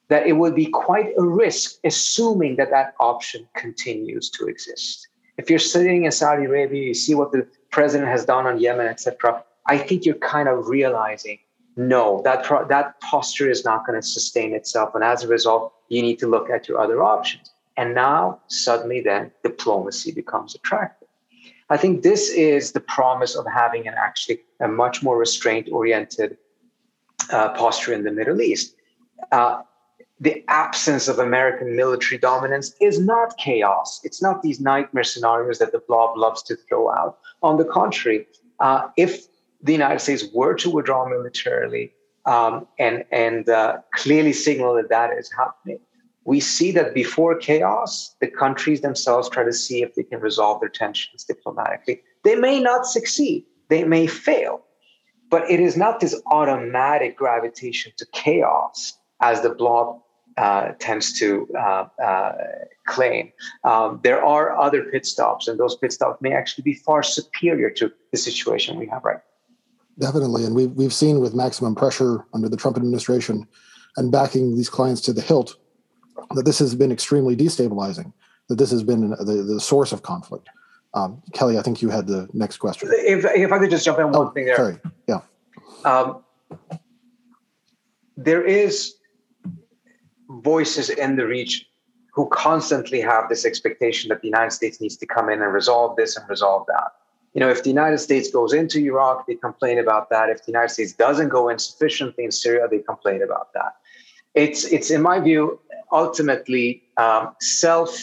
D: that it would be quite a risk, assuming that that option continues to exist. If you're sitting in Saudi Arabia, you see what the president has done on Yemen, etc. I think you're kind of realizing, no, that pro- that posture is not going to sustain itself, and as a result, you need to look at your other options. And now, suddenly, then diplomacy becomes attractive. I think this is the promise of having an actually a much more restraint-oriented uh, posture in the Middle East. Uh, the absence of American military dominance is not chaos. It's not these nightmare scenarios that the blob loves to throw out. On the contrary, uh, if the United States were to withdraw militarily um, and and uh, clearly signal that that is happening, we see that before chaos, the countries themselves try to see if they can resolve their tensions diplomatically. They may not succeed. They may fail, but it is not this automatic gravitation to chaos as the blob uh, tends to uh, uh, claim. Um, there are other pit stops, and those pit stops may actually be far superior to the situation we have right now.
B: Definitely. And we've, we've seen with maximum pressure under the Trump administration and backing these clients to the hilt that this has been extremely destabilizing, that this has been the, the source of conflict. Um, Kelley, I think you had the next question.
D: If, if I could just jump in one
B: oh,
D: thing there.
B: Sorry. Yeah. Um,
D: there is voices in the region who constantly have this expectation that the United States needs to come in and resolve this and resolve that. You know, if the United States goes into Iraq, they complain about that. If the United States doesn't go in sufficiently in Syria, they complain about that. It's, it's in my view, ultimately um, self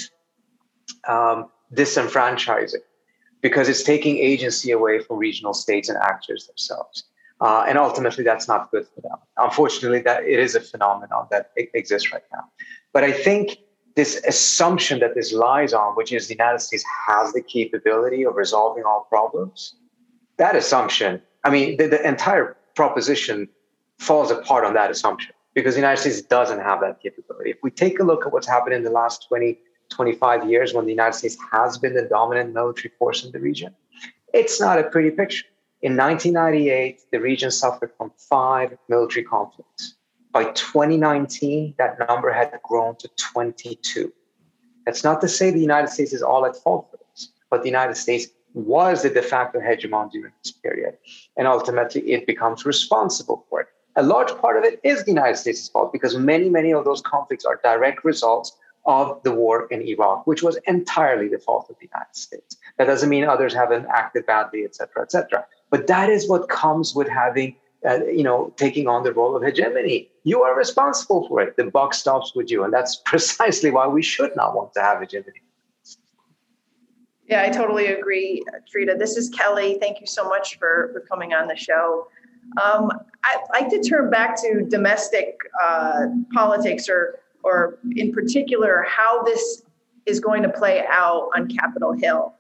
D: um, disenfranchising because it's taking agency away from regional states and actors themselves. Uh, and ultimately, that's not good for them. Unfortunately, that it is a phenomenon that exists right now. But I think this assumption that this lies on, which is the United States has the capability of resolving all problems, that assumption, I mean, the, the entire proposition falls apart on that assumption because the United States doesn't have that capability. If we take a look at what's happened in the last 20, 25 years when the United States has been the dominant military force in the region, it's not a pretty picture. In 1998, the region suffered from five military conflicts. By 2019, that number had grown to 22. That's not to say the United States is all at fault for this, but the United States was the de facto hegemon during this period. And ultimately, it becomes responsible for it. A large part of it is the United States' fault because many, many of those conflicts are direct results of the war in Iraq, which was entirely the fault of the United States. That doesn't mean others haven't acted badly, et cetera, et cetera. But that is what comes with having, uh, you know, taking on the role of hegemony. You are responsible for it. The buck stops with you. And that's precisely why we should not want to have hegemony.
A: Yeah, I totally agree, Trita. This is Kelley. Thank you so much for, for coming on the show. Um, I'd like to turn back to domestic uh, politics, or, or in particular, how this is going to play out on Capitol Hill.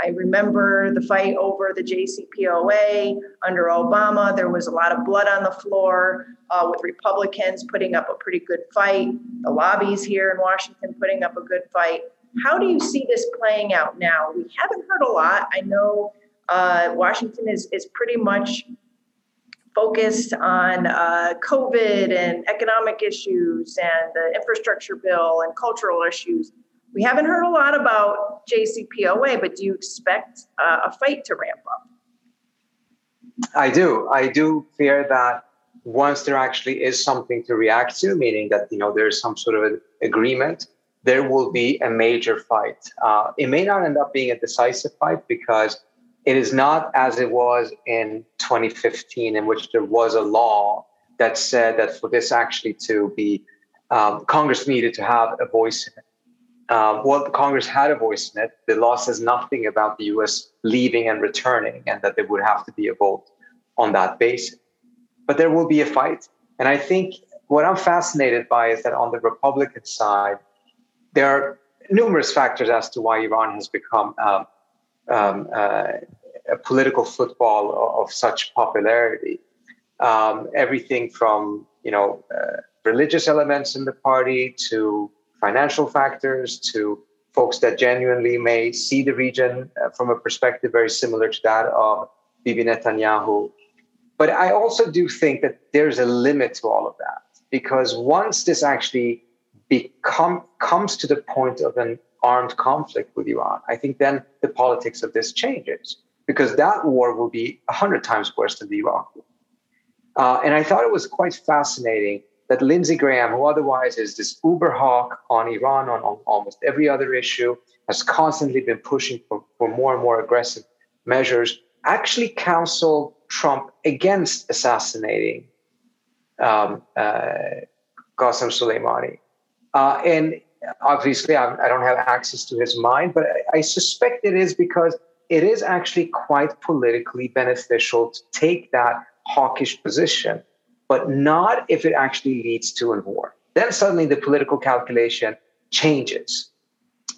A: I remember the fight over the JCPOA under Obama. There was a lot of blood on the floor uh, with Republicans putting up a pretty good fight, the lobbies here in Washington putting up a good fight. How do you see this playing out now? We haven't heard a lot. I know uh, Washington is, is pretty much focused on uh, COVID and economic issues and the infrastructure bill and cultural issues. We haven't heard a lot about JCPOA, but do you expect uh, a fight to ramp up?
D: I do. I do fear that once there actually is something to react to, meaning that you know there's some sort of an agreement, there will be a major fight. Uh, it may not end up being a decisive fight because it is not as it was in 2015, in which there was a law that said that for this actually to be, um, Congress needed to have a voice in it. Um, well, Congress had a voice in it. The law says nothing about the US leaving and returning, and that there would have to be a vote on that basis. But there will be a fight. And I think what I'm fascinated by is that on the Republican side, there are numerous factors as to why Iran has become um, um, uh, a political football of, of such popularity. Um, everything from you know uh, religious elements in the party to financial factors to folks that genuinely may see the region uh, from a perspective very similar to that of Bibi Netanyahu. But I also do think that there's a limit to all of that because once this actually become comes to the point of an armed conflict with Iran, I think then the politics of this changes because that war will be a hundred times worse than the Iraq war. Uh, and I thought it was quite fascinating that Lindsey Graham, who otherwise is this uber hawk on Iran on, on almost every other issue, has constantly been pushing for, for more and more aggressive measures, actually counseled Trump against assassinating um, uh, Qasem Soleimani. Uh, and obviously, I, I, don't have access to his mind, but I, I suspect it is because it is actually quite politically beneficial to take that hawkish position, but not if it actually leads to a war. Then suddenly the political calculation changes.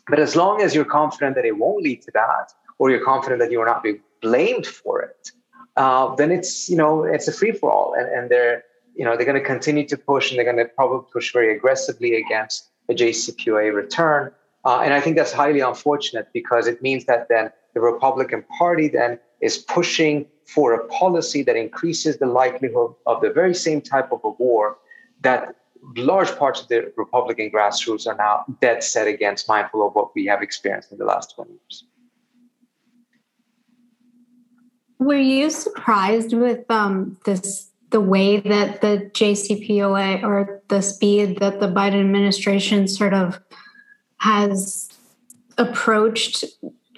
D: But as long as you're confident that it won't lead to that, or you're confident that you will not be blamed for it, uh, then it's you know it's a free for all, and and they're you know they're going to continue to push, and they're going to probably push very aggressively against a JCPOA return. Uh, and I think that's highly unfortunate because it means that then the Republican Party then is pushing for a policy that increases the likelihood of the very same type of a war that large parts of the Republican grassroots are now dead set against, mindful of what we have experienced in the last 20 years.
E: Were you surprised with um, this, the way that the JCPOA or the speed that the Biden administration sort of has approached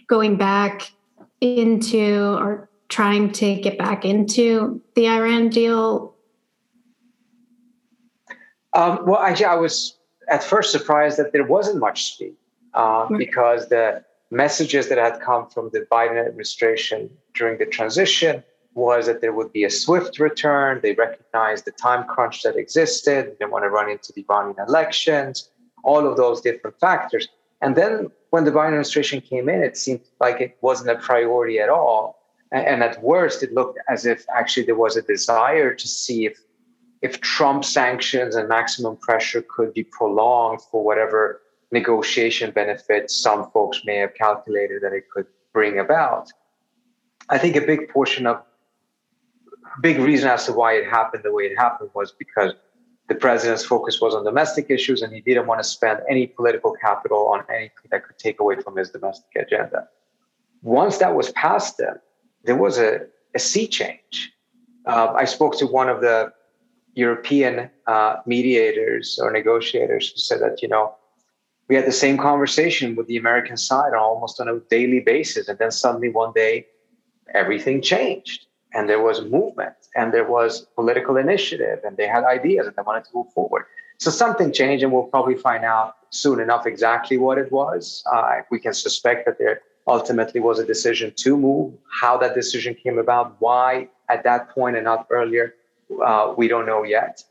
E: going back into or trying to get back into the Iran deal?
D: Um, well, actually, I was at first surprised that there wasn't much speed uh, right. because the messages that had come from the Biden administration during the transition was that there would be a swift return. They recognized the time crunch that existed. They didn't want to run into the Iranian elections, all of those different factors. And then when the Biden administration came in, it seemed like it wasn't a priority at all. And at worst, it looked as if actually there was a desire to see if if Trump sanctions and maximum pressure could be prolonged for whatever negotiation benefits some folks may have calculated that it could bring about. I think a big portion of big reason as to why it happened the way it happened was because the president's focus was on domestic issues and he didn't want to spend any political capital on anything that could take away from his domestic agenda. Once that was passed, then there was a, a sea change. Uh, I spoke to one of the European uh, mediators or negotiators who said that, you know, we had the same conversation with the American side almost on a daily basis. And then suddenly one day, everything changed and there was movement and there was political initiative and they had ideas and they wanted to move forward. So something changed, and we'll probably find out soon enough exactly what it was. Uh, we can suspect that there ultimately was a decision to move. How that decision came about, why at that point and not earlier, uh, we don't know yet.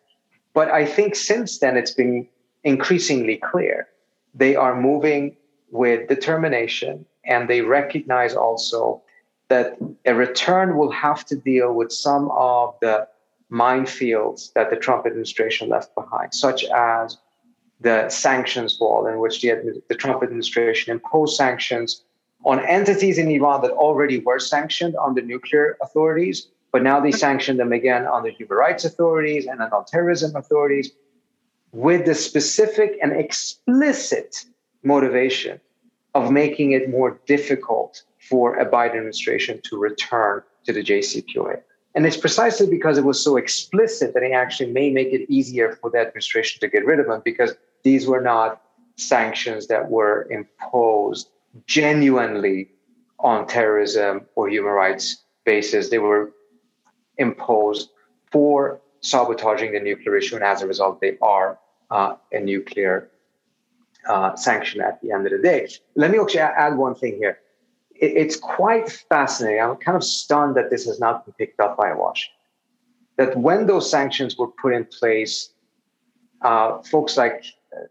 D: But I think since then, it's been increasingly clear. They are moving with determination and they recognize also that a return will have to deal with some of the minefields that the Trump administration left behind, such as the sanctions wall, in which the, the Trump administration imposed sanctions on entities in Iran that already were sanctioned on the nuclear authorities, but now they mm-hmm. sanction them again on the human rights authorities and on terrorism authorities with the specific and explicit motivation of making it more difficult for a Biden administration to return to the JCPOA. And it's precisely because it was so explicit that it actually may make it easier for the administration to get rid of them because these were not sanctions that were imposed genuinely on terrorism or human rights basis. They were imposed for sabotaging the nuclear issue, and as a result, they are uh, a nuclear uh, sanction at the end of the day. Let me actually add one thing here. It, it's quite fascinating. I'm kind of stunned that this has not been picked up by Washington. That when those sanctions were put in place, uh, folks like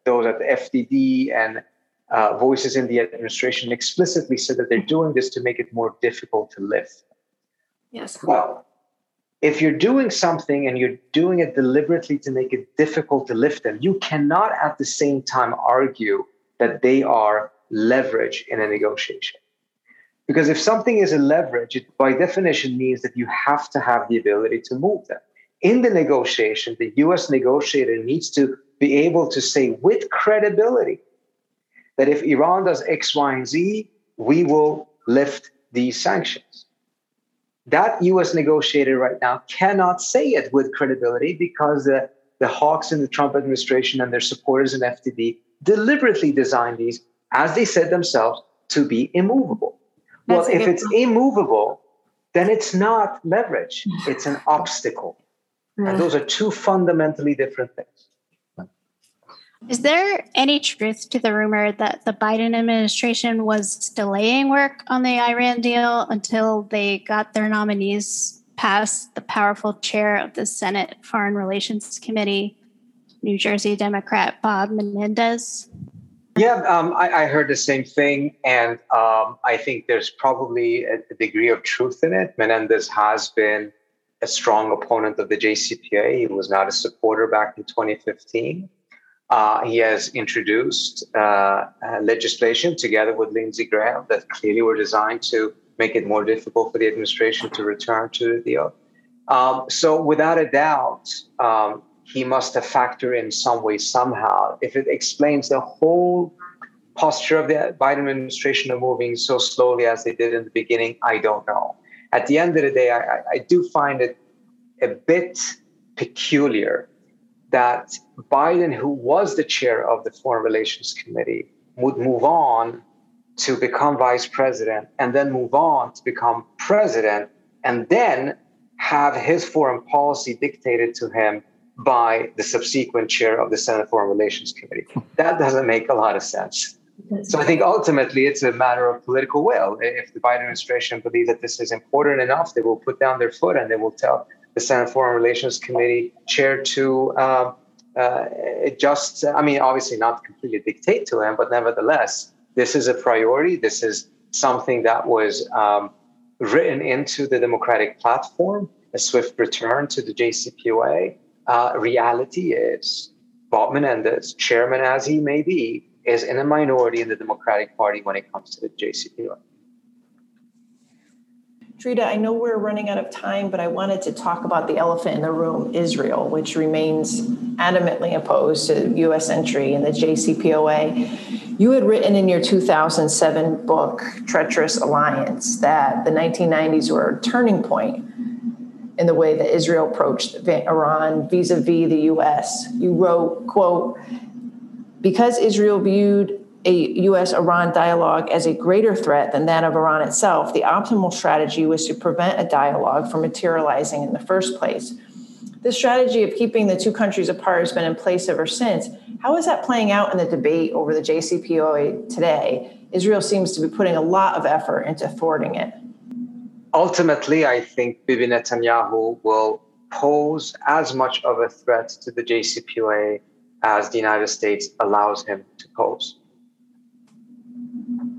D: those at the FDD and uh, voices in the administration explicitly said that they're doing this to make it more difficult to live.
E: Yes.
D: Well, if you're doing something and you're doing it deliberately to make it difficult to lift them, you cannot at the same time argue that they are leverage in a negotiation. Because if something is a leverage, it by definition means that you have to have the ability to move them. In the negotiation, the US negotiator needs to be able to say with credibility that if Iran does X, Y, and Z, we will lift these sanctions. That US negotiator right now cannot say it with credibility because the, the hawks in the Trump administration and their supporters in FDD deliberately designed these, as they said themselves, to be immovable. That's well, if it's point. immovable, then it's not leverage, it's an obstacle. And those are two fundamentally different things.
C: Is there any truth to the rumor that the Biden administration was delaying work on the Iran deal until they got their nominees past the powerful chair of the Senate Foreign Relations Committee, New Jersey Democrat Bob Menendez?
D: Yeah, um, I, I, heard the same thing, and um, I think there's probably a, degree of truth in it. Menendez has been a strong opponent of the JCPOA. He was not a supporter back in 2015. Uh, he has introduced uh, uh, legislation together with Lindsey Graham that clearly were designed to make it more difficult for the administration to return to the deal. Um, so, without a doubt, um, he must have factored in some way, somehow. If it explains the whole posture of the Biden administration of moving so slowly as they did in the beginning, I don't know. At the end of the day, I, I do find it a bit peculiar that Biden, who was the chair of the Foreign Relations Committee, would move on to become vice president and then move on to become president and then have his foreign policy dictated to him by the subsequent chair of the Senate Foreign Relations Committee. That doesn't make a lot of sense. So I think ultimately it's a matter of political will. If the Biden administration believes that this is important enough, they will put down their foot and they will tell the Senate Foreign Relations Committee chair to uh, uh, just, I mean, obviously not completely dictate to him, but nevertheless, this is a priority. This is something that was um, written into the Democratic platform, a swift return to the JCPOA. Uh, reality is Bob Menendez, chairman as he may be, is in a minority in the Democratic Party when it comes to the JCPOA.
A: Trita, I know we're running out of time, but I wanted to talk about the elephant in the room, Israel, which remains adamantly opposed to U.S. entry in the JCPOA. You had written in your 2007 book, Treacherous Alliance, that the 1990s were a turning point in the way that Israel approached Iran vis-a-vis the U.S. You wrote, quote, because Israel viewed a US Iran dialogue as a greater threat than that of Iran itself, the optimal strategy was to prevent a dialogue from materializing in the first place. This strategy of keeping the two countries apart has been in place ever since. How is that playing out in the debate over the JCPOA today? Israel seems to be putting a lot of effort into thwarting it.
D: Ultimately, I think Bibi Netanyahu will pose as much of a threat to the JCPOA as the United States allows him to pose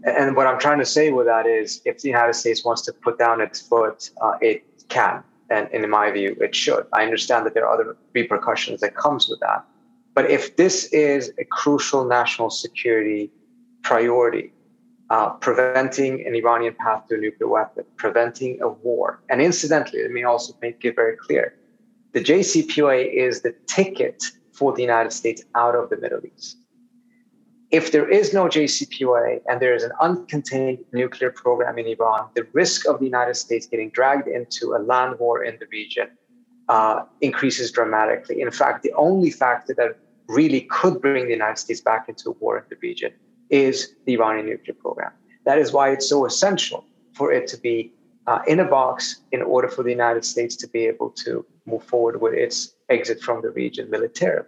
D: and what I'm trying to say with that is, if the United States wants to put down its foot, uh, it can, and, in my view, it should. I understand that there are other repercussions that comes with that, but if this is a crucial national security priority, uh, preventing an Iranian path to a nuclear weapon, preventing a war, and incidentally, let me also make it very clear: the JCPOA is the ticket for the United States out of the Middle East if there is no JCPOA and there is an uncontained nuclear program in Iran, the risk of the United States getting dragged into a land war in the region uh, increases dramatically. In fact, the only factor that really could bring the United States back into war in the region is the Iranian nuclear program. That is why it's so essential for it to be uh, in a box in order for the United States to be able to move forward with its exit from the region militarily.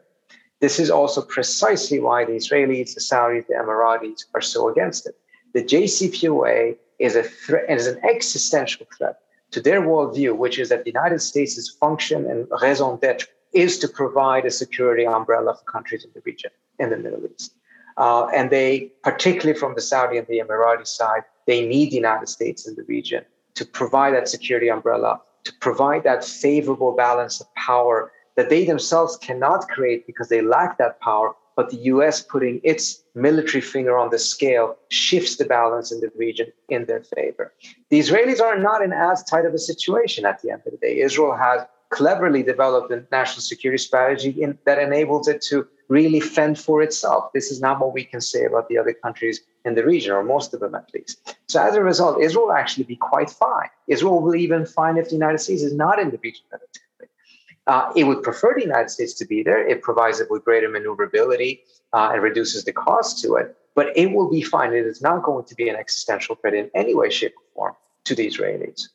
D: This is also precisely why the Israelis, the Saudis, the Emiratis are so against it. The JCPOA is a threat is an existential threat to their worldview, which is that the United States' function and raison d'etre is to provide a security umbrella for countries in the region, in the Middle East. Uh, and they, particularly from the Saudi and the Emirati side, they need the United States in the region to provide that security umbrella, to provide that favorable balance of power that they themselves cannot create because they lack that power but the US putting its military finger on the scale shifts the balance in the region in their favor. The Israelis are not in as tight of a situation at the end of the day. Israel has cleverly developed a national security strategy in, that enables it to really fend for itself. This is not what we can say about the other countries in the region, or most of them at least. So as a result, Israel will actually be quite fine. Israel will even fine if the United States is not in the region militarily. Uh, it would prefer the United States to be there. It provides it with greater maneuverability uh, and reduces the cost to it. But it will be fine. It is not going to be an existential threat in any way, shape, or form to the Israelis.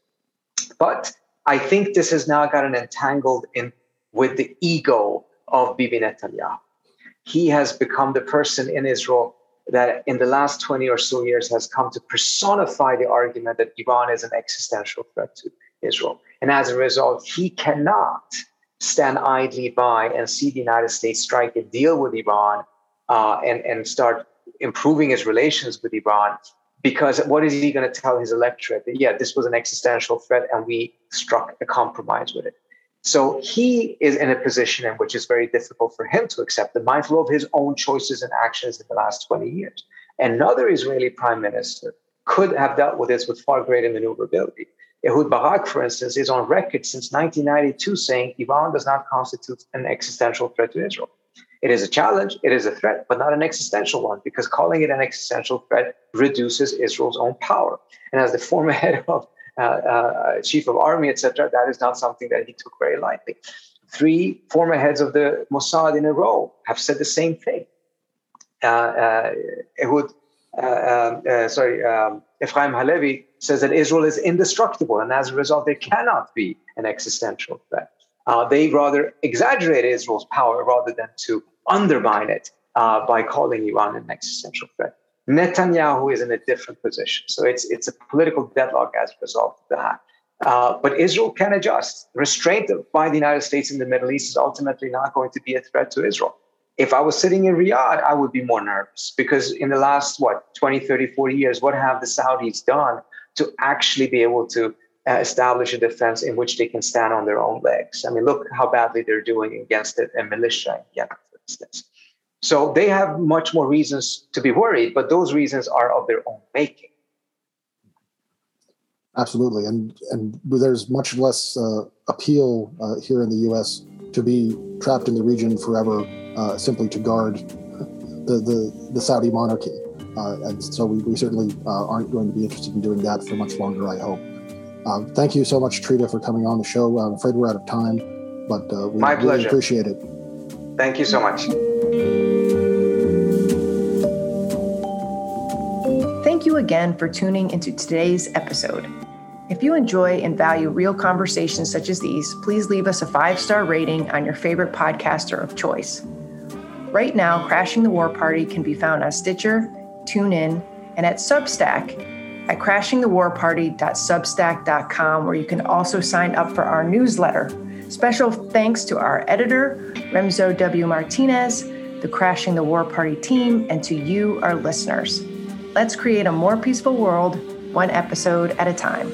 D: But I think this has now gotten entangled in with the ego of Bibi Netanyahu. He has become the person in Israel that in the last 20 or so years has come to personify the argument that Iran is an existential threat to Israel. And as a result, he cannot stand idly by and see the United States strike a deal with Iran uh, and, and start improving his relations with Iran because what is he going to tell his electorate? That yeah this was an existential threat and we struck a compromise with it. So he is in a position in which is very difficult for him to accept and mindful of his own choices and actions in the last 20 years. Another israeli prime minister could have dealt with this with far greater maneuverability Ehud Barak, for instance, is on record since 1992 saying Iran does not constitute an existential threat to Israel. It is a challenge, it is a threat, but not an existential one, because calling it an existential threat reduces Israel's own power. And as the former head of uh, uh, chief of army, etc., that is not something that he took very lightly. Three former heads of the Mossad in a row have said the same thing. Uh, uh Ehud, uh, um, uh, sorry, um, Efraim Halevy says that Israel is indestructible, and as a result, there cannot be an existential threat. Uh, they rather exaggerate Israel's power rather than to undermine it uh, by calling Iran an existential threat. Netanyahu is in a different position. So it's, it's a political deadlock as a result of that. Uh, but Israel can adjust. Restraint by the United States in the Middle East is ultimately not going to be a threat to Israel. If I was sitting in Riyadh, I would be more nervous because in the last, what, 20, 30, 40 years, what have the Saudis done to actually be able to uh, establish a defense in which they can stand on their own legs. I mean, look how badly they're doing against a militia in Yemen, for instance. So they have much more reasons to be worried, but those reasons are of their own making.
B: Absolutely, and and there's much less uh, appeal uh, here in the U.S. to be trapped in the region forever, uh, simply to guard the the, the Saudi monarchy, uh, and so we, we certainly uh, aren't going to be interested in doing that for much longer. I hope. Um, thank you so much, Trita, for coming on the show. I'm afraid we're out of time, but uh, we
D: My
B: really
D: pleasure.
B: appreciate it.
D: Thank you so much.
A: Thank you again for tuning into today's episode. If you enjoy and value real conversations such as these, please leave us a five star rating on your favorite podcaster of choice. Right now, Crashing the War Party can be found on Stitcher, TuneIn, and at Substack at crashingthewarparty.substack.com, where you can also sign up for our newsletter. Special thanks to our editor, Remzo W. Martinez, the Crashing the War Party team, and to you, our listeners. Let's create a more peaceful world, one episode at a time.